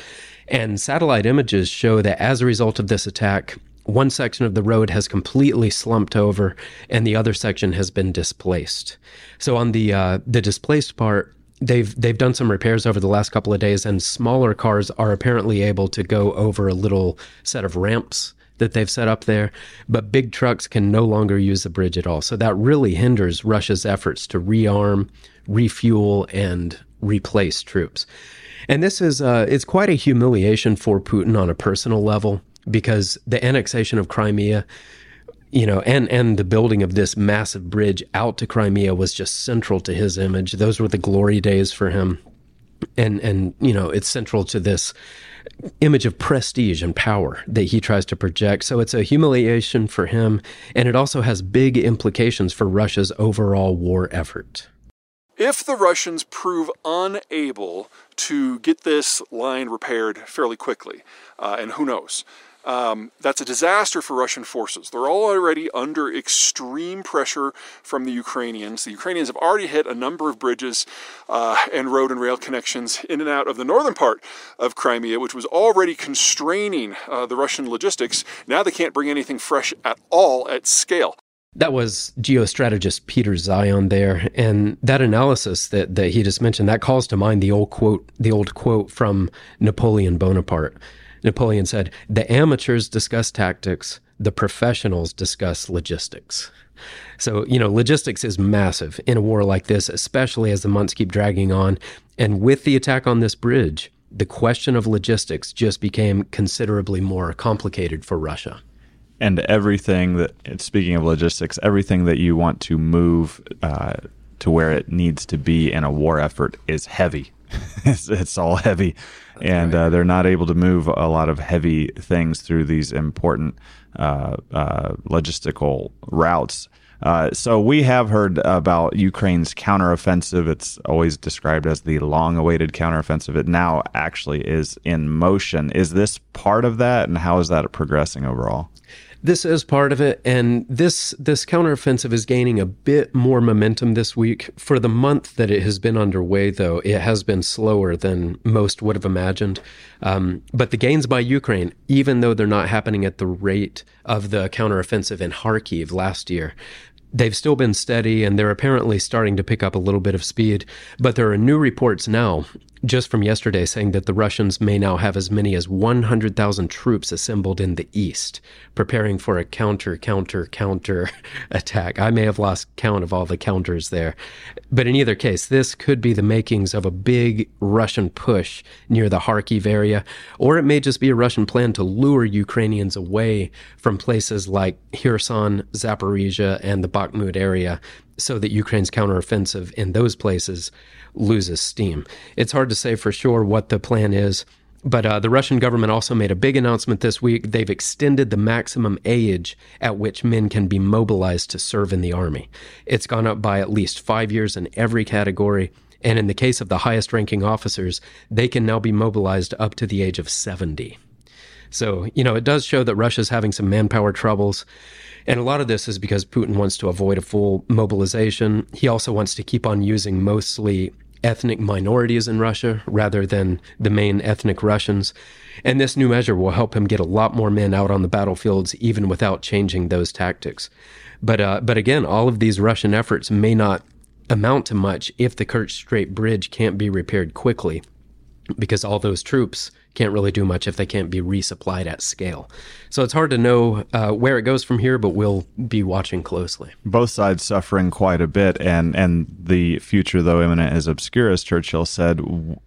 And satellite images show that as a result of this attack, one section of the road has completely slumped over and the other section has been displaced. So on the uh, the displaced part, they've they've done some repairs over the last couple of days and smaller cars are apparently able to go over a little set of ramps that they've set up there but big trucks can no longer use the bridge at all. So that really hinders Russia's efforts to rearm refuel and replace troops. And this is uh, it's quite a humiliation for Putin on a personal level because the annexation of Crimea you know, and and the building of this massive bridge out to Crimea was just central to his image. Those were the glory days for him, and and you know, it's central to this image of prestige and power that he tries to project. So it's a humiliation for him, and it also has big implications for Russia's overall war effort. If the Russians prove unable to get this line repaired fairly quickly, uh, and who knows, um, that's a disaster for Russian forces. They're already under extreme pressure from the Ukrainians. The Ukrainians have already hit a number of bridges uh, and road and rail connections in and out of the northern part of Crimea, which was already constraining uh, the Russian logistics. Now they can't bring anything fresh at all at scale. That was geostrategist Peter Zeihan there, and that analysis that, that he just mentioned that calls to mind the old quote the old quote from Napoleon Bonaparte Napoleon said, The amateurs discuss tactics, the professionals discuss logistics. So, you know, logistics is massive in a war like this, especially as the months keep dragging on. And with the attack on this bridge, the question of logistics just became considerably more complicated for Russia. And everything that, speaking of logistics, everything that you want to move uh, to where it needs to be in a war effort is heavy. *laughs* it's, it's all heavy and right. uh, they're not able to move a lot of heavy things through these important uh, uh, logistical routes. Uh, so we have heard about Ukraine's counteroffensive. It's always described as the long-awaited counteroffensive. It now actually is in motion. Is this part of that, and how is that progressing overall? This is part of it, and this this counteroffensive is gaining a bit more momentum this week. For the month that it has been underway, though, it has been slower than most would have imagined. Um, but the gains by Ukraine, even though they're not happening at the rate of the counteroffensive in Kharkiv last year, they've still been steady and they're apparently starting to pick up a little bit of speed. But there are new reports now just from yesterday saying that the Russians may now have as many as 100,000 troops assembled in the east, preparing for a counter, counter, counter *laughs* attack. I may have lost count of all the counters there. But in either case, this could be the makings of a big Russian push near the Kharkiv area, or it may just be a Russian plan to lure Ukrainians away from places like Kherson, Zaporizhia, and the Bakhmut area so that Ukraine's counteroffensive in those places loses steam. It's hard to say for sure what the plan is. But uh, the Russian government also made a big announcement this week. They've extended the maximum age at which men can be mobilized to serve in the army. It's gone up by at least five years in every category. And in the case of the highest ranking officers, they can now be mobilized up to the age of 70. So, you know, it does show that Russia's having some manpower troubles. And a lot of this is because Putin wants to avoid a full mobilization. He also wants to keep on using mostly ethnic minorities in Russia rather than the main ethnic Russians. And this new measure will help him get a lot more men out on the battlefields, even without changing those tactics. But uh, but again, all of these Russian efforts may not amount to much if the Kerch Strait Bridge can't be repaired quickly, because all those troops can't really do much if they can't be resupplied at scale. So it's hard to know uh, where it goes from here, but we'll be watching closely. Both sides suffering quite a bit, and and the future, though imminent, is obscure, as Churchill said.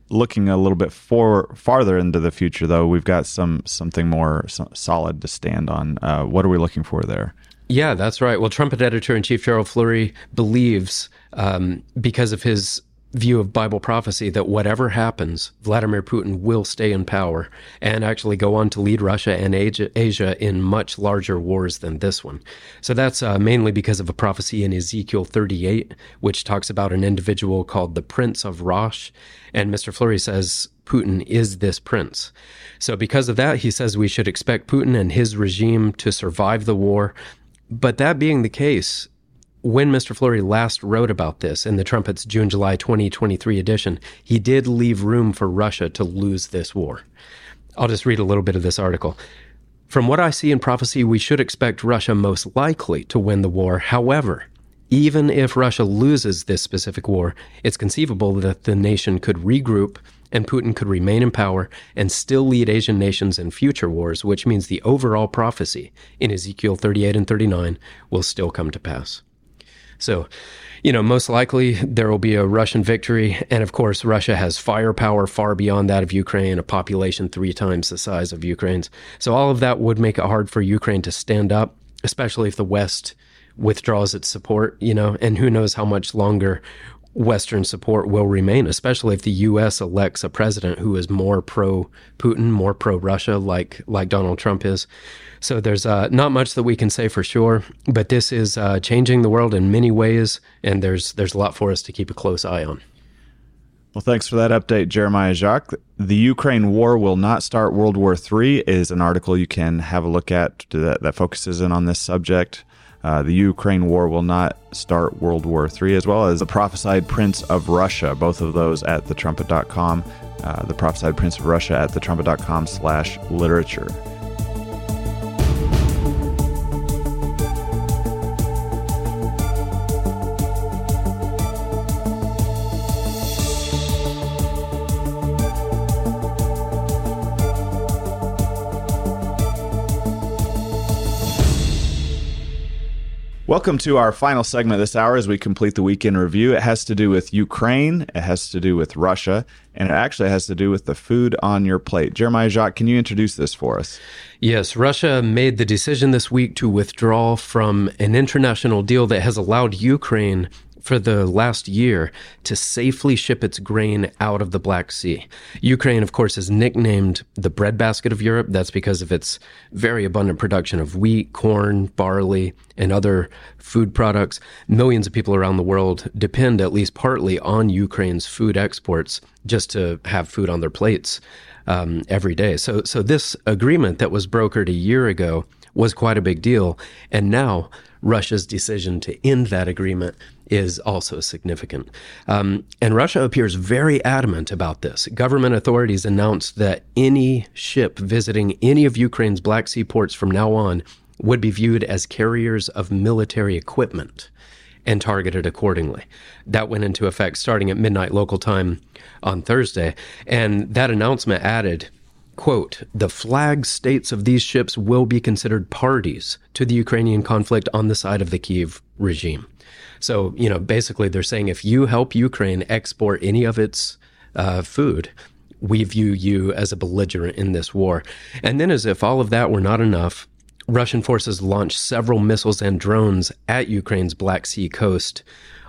Looking a little bit for farther into the future, though, we've got some something more solid to stand on. Uh, what are we looking for there? Yeah, that's right. Well, Trumpet editor in chief Gerald Flurry believes, um, because of his view of Bible prophecy that whatever happens, Vladimir Putin will stay in power and actually go on to lead Russia and Asia in much larger wars than this one. So that's uh, mainly because of a prophecy in Ezekiel 38, which talks about an individual called the Prince of Rosh. And Mr. Flurry says Putin is this prince. So because of that, he says we should expect Putin and his regime to survive the war. But that being the case, when Mr. Flurry last wrote about this in the Trumpet's June July 2023 edition, he did leave room for Russia to lose this war. I'll just read a little bit of this article. From what I see in prophecy, we should expect Russia most likely to win the war. However, even if Russia loses this specific war, it's conceivable that the nation could regroup and Putin could remain in power and still lead Asian nations in future wars, which means the overall prophecy in Ezekiel 38 and 39 will still come to pass. So, you know, most likely there will be a Russian victory. And of course, Russia has firepower far beyond that of Ukraine, a population three times the size of Ukraine's. So, all of that would make it hard for Ukraine to stand up, especially if the West withdraws its support, you know, and who knows how much longer Western support will remain, especially if the U.S. elects a president who is more pro Putin, more pro Russia, like like Donald Trump is. So there's uh, not much that we can say for sure, but this is uh, changing the world in many ways, and there's there's a lot for us to keep a close eye on. Well, thanks for that update, Jeremiah Jacques. The Ukraine war will not start World War III is an article you can have a look at that, that focuses in on this subject. Uh, the Ukraine war will not start World War III, as well as the prophesied Prince of Russia, both of those at thetrumpet.com. Uh, the prophesied Prince of Russia at thetrumpet.com slash literature. Welcome to our final segment this hour as we complete the Week in Review. It has to do with Ukraine, it has to do with Russia, and it actually has to do with the food on your plate. Jeremiah Jacques, can you introduce this for us? Yes, Russia made the decision this week to withdraw from an international deal that has allowed Ukraine for the last year to safely ship its grain out of the Black Sea. Ukraine, of course, is nicknamed the breadbasket of Europe. That's because of its very abundant production of wheat, corn, barley, and other food products. Millions of people around the world depend at least partly on Ukraine's food exports just to have food on their plates um, every day. So, so this agreement that was brokered a year ago was quite a big deal, and now Russia's decision to end that agreement is also significant. Um, and Russia appears very adamant about this. Government authorities announced that any ship visiting any of Ukraine's Black Sea ports from now on would be viewed as carriers of military equipment. and targeted accordingly. That went into effect starting at midnight local time on Thursday. And that announcement added, quote, the flag states of these ships will be considered parties to the Ukrainian conflict on the side of the Kiev regime. So, you know, basically they're saying if you help Ukraine export any of its uh, food, we view you as a belligerent in this war. And then, as if all of that were not enough, Russian forces launched several missiles and drones at Ukraine's Black Sea coast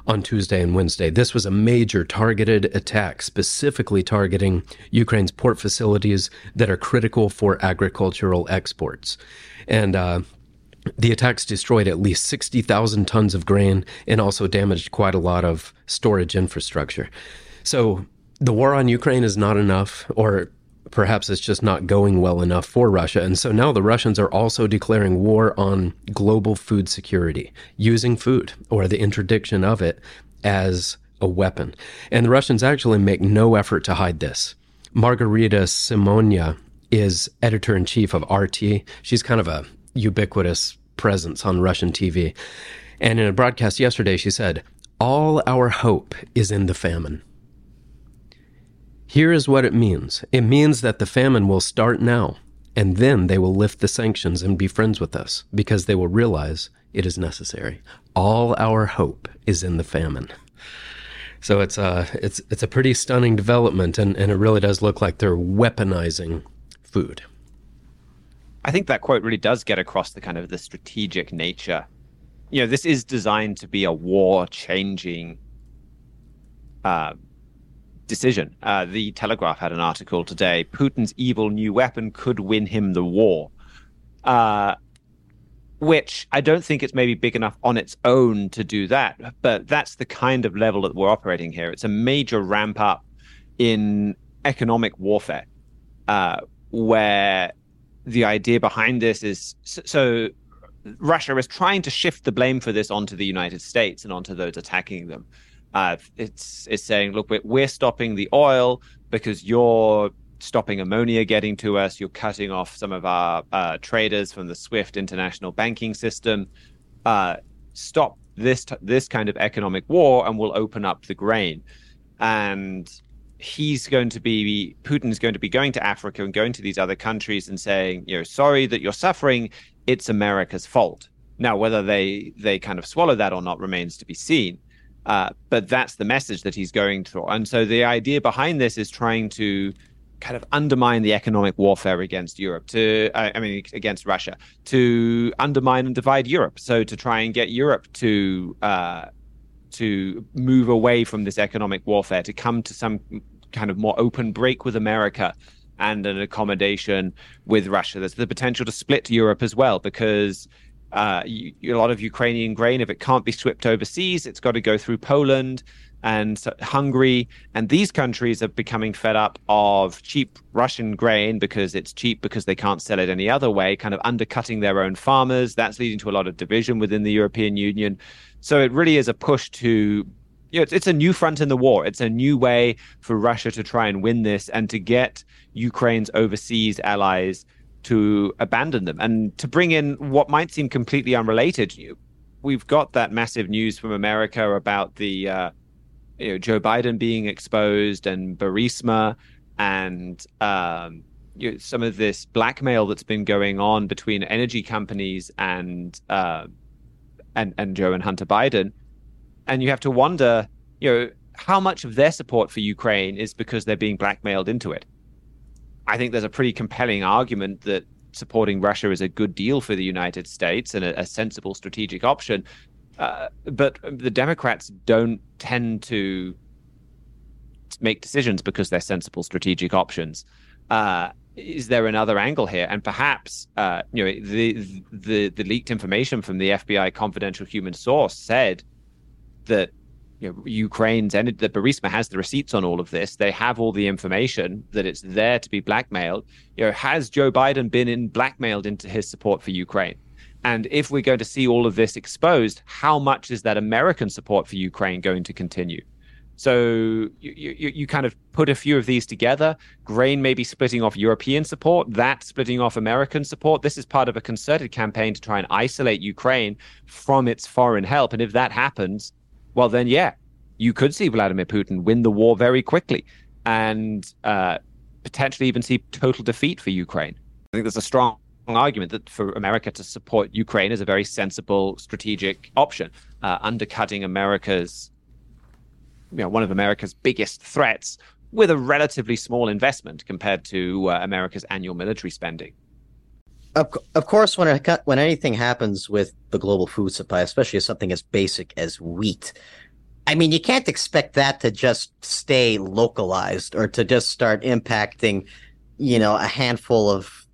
on Tuesday and Wednesday. This was a major targeted attack, specifically targeting Ukraine's port facilities that are critical for agricultural exports. And uh, the attacks destroyed at least 60,000 tons of grain and also damaged quite a lot of storage infrastructure. So the war on Ukraine is not enough, or perhaps it's just not going well enough for Russia. And so now the Russians are also declaring war on global food security, using food or the interdiction of it as a weapon. And the Russians actually make no effort to hide this. Margarita Simonyan is editor in chief of RT. She's kind of a ubiquitous presence on Russian TV. And in a broadcast yesterday, she said, All our hope is in the famine. Here is what it means it means that the famine will start now, and then they will lift the sanctions and be friends with us because they will realize it is necessary. All our hope is in the famine. So it's a uh, it's it's a pretty stunning development, and, and it really does look like they're weaponizing food. I think that quote really does get across the kind of the strategic nature. You know, this is designed to be a war-changing uh, decision. Uh, the Telegraph had an article today. Putin's evil new weapon could win him the war. Uh, which I don't think it's maybe big enough on its own to do that. But that's the kind of level that we're operating here. It's a major ramp up in economic warfare, uh, where the idea behind this is so Russia is trying to shift the blame for this onto the United States and onto those attacking them. Uh, it's it's saying, look, we're, stopping the oil because you're stopping ammonia getting to us. You're cutting off some of our uh, traders from the SWIFT international banking system. Uh, stop this t- this kind of economic war, and we'll open up the grain. And he's going to be Putin's going to be going to Africa and going to these other countries and saying, you know, sorry that you're suffering. It's America's fault. Now, whether they they kind of swallow that or not remains to be seen. Uh, but that's the message that he's going through. And so the idea behind this is trying to kind of undermine the economic warfare against Europe, to, I mean, against Russia, to undermine and divide Europe. So to try and get Europe to, uh, to move away from this economic warfare, to come to some kind of more open break with America and an accommodation with Russia. There's the potential to split Europe as well, because uh, a lot of Ukrainian grain, if it can't be swept overseas, it's got to go through Poland and Hungary. And these countries are becoming fed up of cheap Russian grain because it's cheap because they can't sell it any other way, kind of undercutting their own farmers. That's leading to a lot of division within the European Union. So it really is a push to. You know, it's, it's a new front in the war. It's a new way for Russia to try and win this and to get Ukraine's overseas allies to abandon them and to bring in what might seem completely unrelated. We've got that massive news from America about the uh, you know, Joe Biden being exposed and Burisma and um, you know, some of this blackmail that's been going on between energy companies and uh, and and Joe and Hunter Biden, and you have to wonder, you know, how much of their support for Ukraine is because they're being blackmailed into it. I think there's a pretty compelling argument that supporting Russia is a good deal for the United States and a, a sensible strategic option. Uh, but the Democrats don't tend to make decisions because they're sensible strategic options. Uh, is there another angle here? And perhaps, uh, you know, the, the the leaked information from the FBI confidential human source said that you know, Ukraine's and that Burisma has the receipts on all of this. They have all the information that it's there to be blackmailed. You know, has Joe Biden been in blackmailed into his support for Ukraine? And if we're going to see all of this exposed, how much is that American support for Ukraine going to continue? So you, you, you kind of put a few of these together. Grain may be splitting off European support, that splitting off American support. This is part of a concerted campaign to try and isolate Ukraine from its foreign help. And if that happens, well, then, yeah, you could see Vladimir Putin win the war very quickly and uh, potentially even see total defeat for Ukraine. I think there's a strong argument that for America to support Ukraine is a very sensible strategic option, uh, undercutting America's you know, one of America's biggest threats with a relatively small investment compared to uh, America's annual military spending. Of, of course, when it, when anything happens with the global food supply, especially something as basic as wheat, I mean, you can't expect that to just stay localized or to just start impacting, you know, a handful of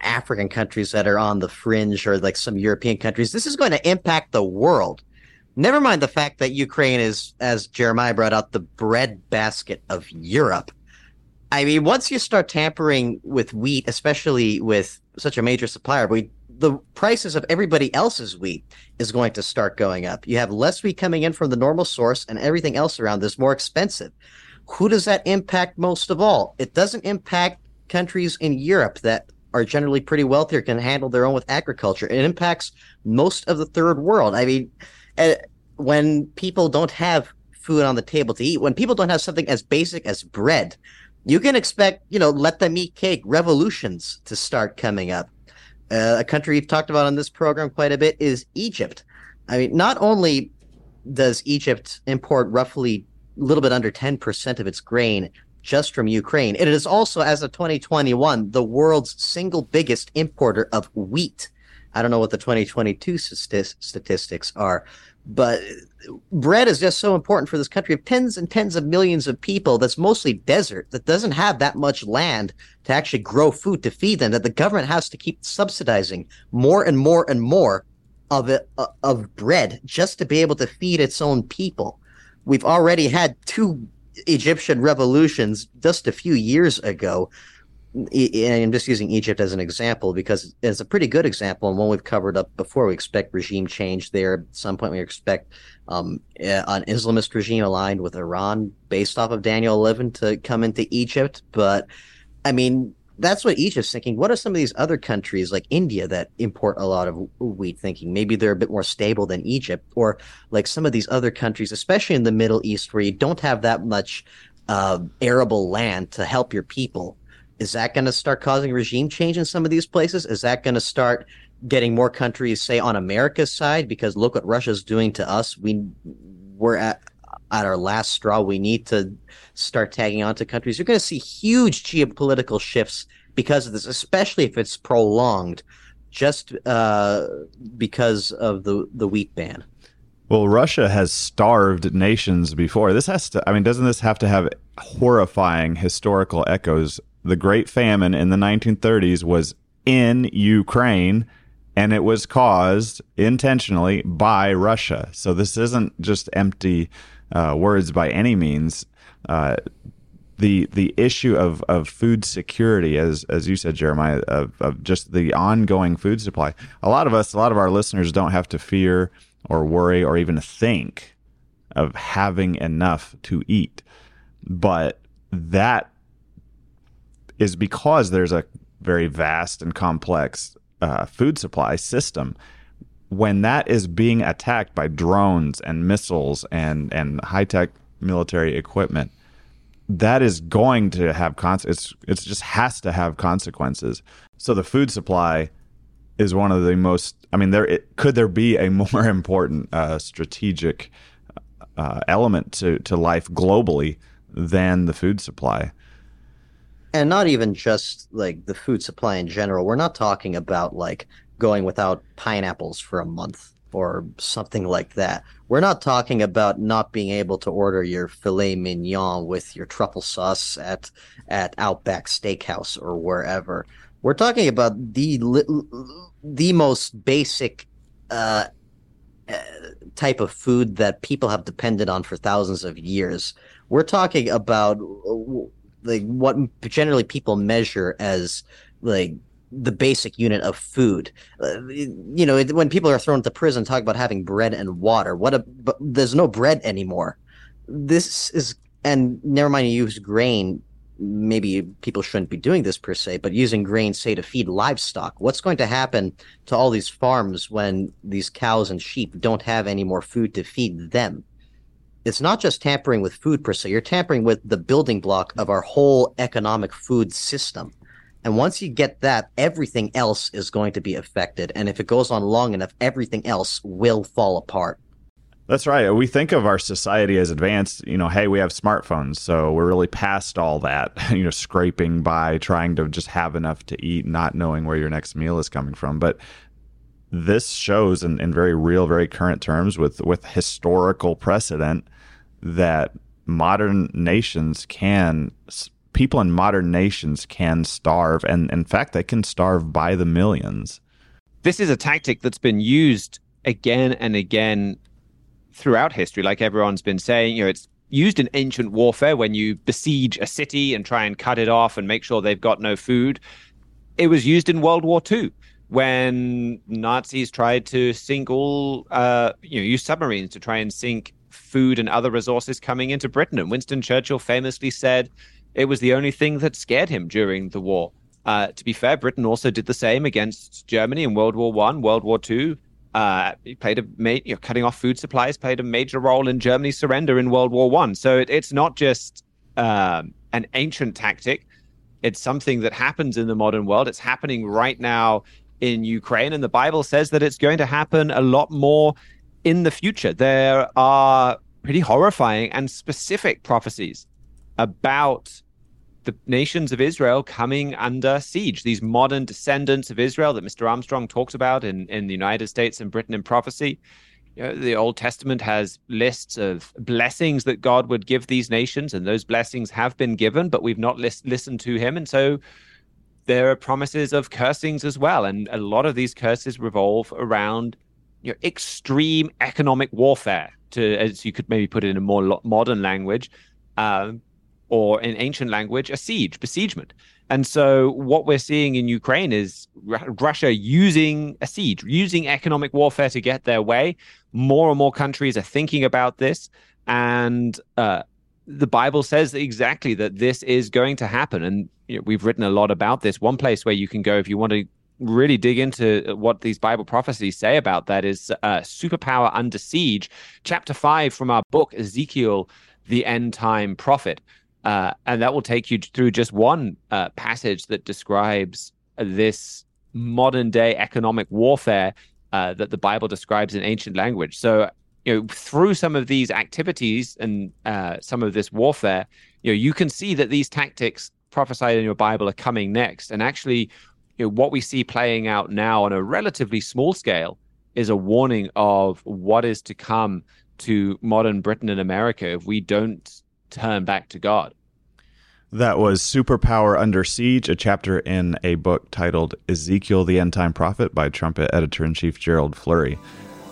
African countries that are on the fringe or like some European countries. This is going to impact the world. Never mind the fact that Ukraine is, as Jeremiah brought out, the bread basket of Europe. I mean, once you start tampering with wheat, especially with such a major supplier, we the prices of everybody else's wheat is going to start going up. You have less wheat coming in from the normal source, and everything else around is more expensive. Who does that impact most of all? It doesn't impact countries in Europe that are generally pretty wealthy or can handle their own with agriculture. It impacts most of the third world. I mean, uh, when people don't have food on the table to eat, when people don't have something as basic as bread, you can expect, you know, let them eat cake revolutions to start coming up. Uh, a country we've talked about on this program quite a bit is Egypt. I mean, not only does Egypt import roughly a little bit under 10% of its grain just from Ukraine, it is also, as of 2021, the world's single biggest importer of wheat. I don't know what the 2022 statistics are, but bread is just so important for this country. Of tens and tens of millions of people that's mostly desert that doesn't have that much land to actually grow food to feed them that the government has to keep subsidizing more and more and more of it uh, of bread just to be able to feed its own people. We've already had two egyptian revolutions just a few years ago I'm just using Egypt as an example because it's a pretty good example and one we've covered up before. We expect regime change there. At some point, we expect um, an Islamist regime aligned with Iran based off of Daniel 11 to come into Egypt. But I mean, that's what Egypt's thinking. What are some of these other countries like India that import a lot of wheat thinking? Maybe they're a bit more stable than Egypt, or like some of these other countries, especially in the Middle East, where you don't have that much uh, arable land to help your people is that going to start causing regime change in some of these places? Is that going to start getting more countries, say, on America's side? Because look what Russia's doing to us. We we're at at our last straw. We need to start tagging on to countries. You're going to see huge geopolitical shifts because of this, especially if it's prolonged, just uh, because of the the wheat ban. Well, Russia has starved nations before. This has to. I mean, doesn't this have to have horrifying historical echoes the Great Famine in the 1930s was in Ukraine and it was caused intentionally by Russia. So this isn't just empty uh, words by any means. Uh, the the issue of, of food security, as as you said, Jeremiah, of, of just the ongoing food supply. A lot of us, a lot of our listeners, don't have to fear or worry or even think of having enough to eat, but that is because there's a very vast and complex uh, food supply system. When that is being attacked by drones and missiles and, and high tech military equipment, that is going to have consequences. It's, it just has to have consequences. So the food supply is one of the most. I mean, there it, could there be a *laughs* more important uh, strategic uh, element to to life globally than the food supply? And not even just like the food supply in general. We're not talking about like going without pineapples for a month or something like that. We're not talking about not being able to order your filet mignon with your truffle sauce at at Outback Steakhouse or wherever. We're talking about the the most basic uh, uh, type of food that people have depended on for thousands of years. We're talking about like what generally people measure as like the basic unit of food. Uh, you know, when people are thrown into prison, talk about having bread and water. What a there's no bread anymore. this is, and never mind, you use grain. Maybe people shouldn't be doing this per se, but using grain, say, to feed livestock. What's going to happen to all these farms when these cows and sheep don't have any more food to feed them? It's not just tampering with food per se, you're tampering with the building block of our whole economic food system. And once you get that, everything else is going to be affected. And if it goes on long enough, everything else will fall apart. That's right. We think of our society as advanced. You know, hey, we have smartphones, so we're really past all that. *laughs* You know, scraping by, trying to just have enough to eat, not knowing where your next meal is coming from. But this shows, in, in very real, very current terms, with with historical precedent, that modern nations can people in modern nations can starve, and in fact, they can starve by the millions. This is a tactic that's been used again and again throughout history, like everyone's been saying. You know, it's used in ancient warfare when you besiege a city and try and cut it off and make sure they've got no food. It was used in World War II when Nazis tried to sink all, uh, you know, use submarines to try and sink food and other resources coming into Britain. And Winston Churchill famously said, it was the only thing that scared him during the war. Uh, to be fair, Britain also did the same against Germany in World War One, World War Two. Uh, played a ma- you know, cutting off food supplies played a major role in Germany's surrender in World War One. So it, it's not just um, an ancient tactic; it's something that happens in the modern world. It's happening right now in Ukraine, and the Bible says that it's going to happen a lot more in the future. There are pretty horrifying and specific prophecies about the nations of Israel coming under siege. These modern descendants of Israel that Mr. Armstrong talks about in, in the United States and Britain in prophecy. You know, the Old Testament has lists of blessings that God would give these nations, and those blessings have been given, but we've not lis- listened to Him. And so there are promises of cursings as well. And a lot of these curses revolve around you know, extreme economic warfare, to as you could maybe put it in a more modern language. Um, or in ancient language, a siege, besiegement. And so what we're seeing in Ukraine is R- Russia using a siege, using economic warfare to get their way. More and more countries are thinking about this. And uh, the Bible says exactly that this is going to happen. And you know, we've written a lot about this. One place where you can go if you want to really dig into what these Bible prophecies say about that is uh, Superpower Under Siege, chapter five from our book, Ezekiel, the End Time Prophet. Uh, and that will take you through just one uh, passage that describes this modern day economic warfare uh, that the Bible describes in ancient language. So, you know, through some of these activities and uh, some of this warfare, you know, you can see that these tactics prophesied in your Bible are coming next. And actually, you know, what we see playing out now on a relatively small scale is a warning of what is to come to modern Britain and America if we don't turn back to God. That was Superpower Under Siege, a chapter in a book titled Ezekiel the End Time Prophet by Trumpet Editor in Chief Gerald Flurry.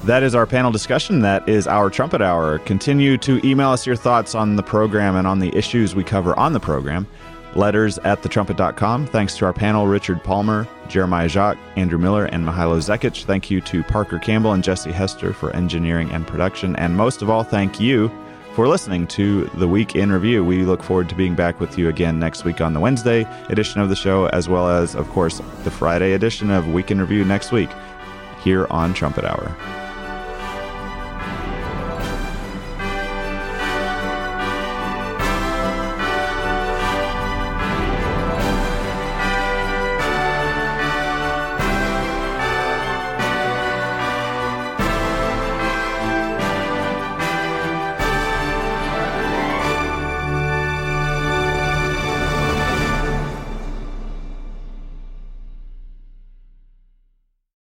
That is our panel discussion. That is our Trumpet Hour. Continue to email us your thoughts on the program and on the issues we cover on the program. Letters at thetrumpet.com. Thanks to our panel, Richard Palmer, Jeremiah Jacques, Andrew Miller, and Mihailo Zekic. Thank you to Parker Campbell and Jesse Hester for engineering and production. And most of all, thank you for listening to the Week in Review. We look forward to being back with you again next week on the Wednesday edition of the show, as well as, of course, the Friday edition of Week in Review next week here on Trumpet Hour.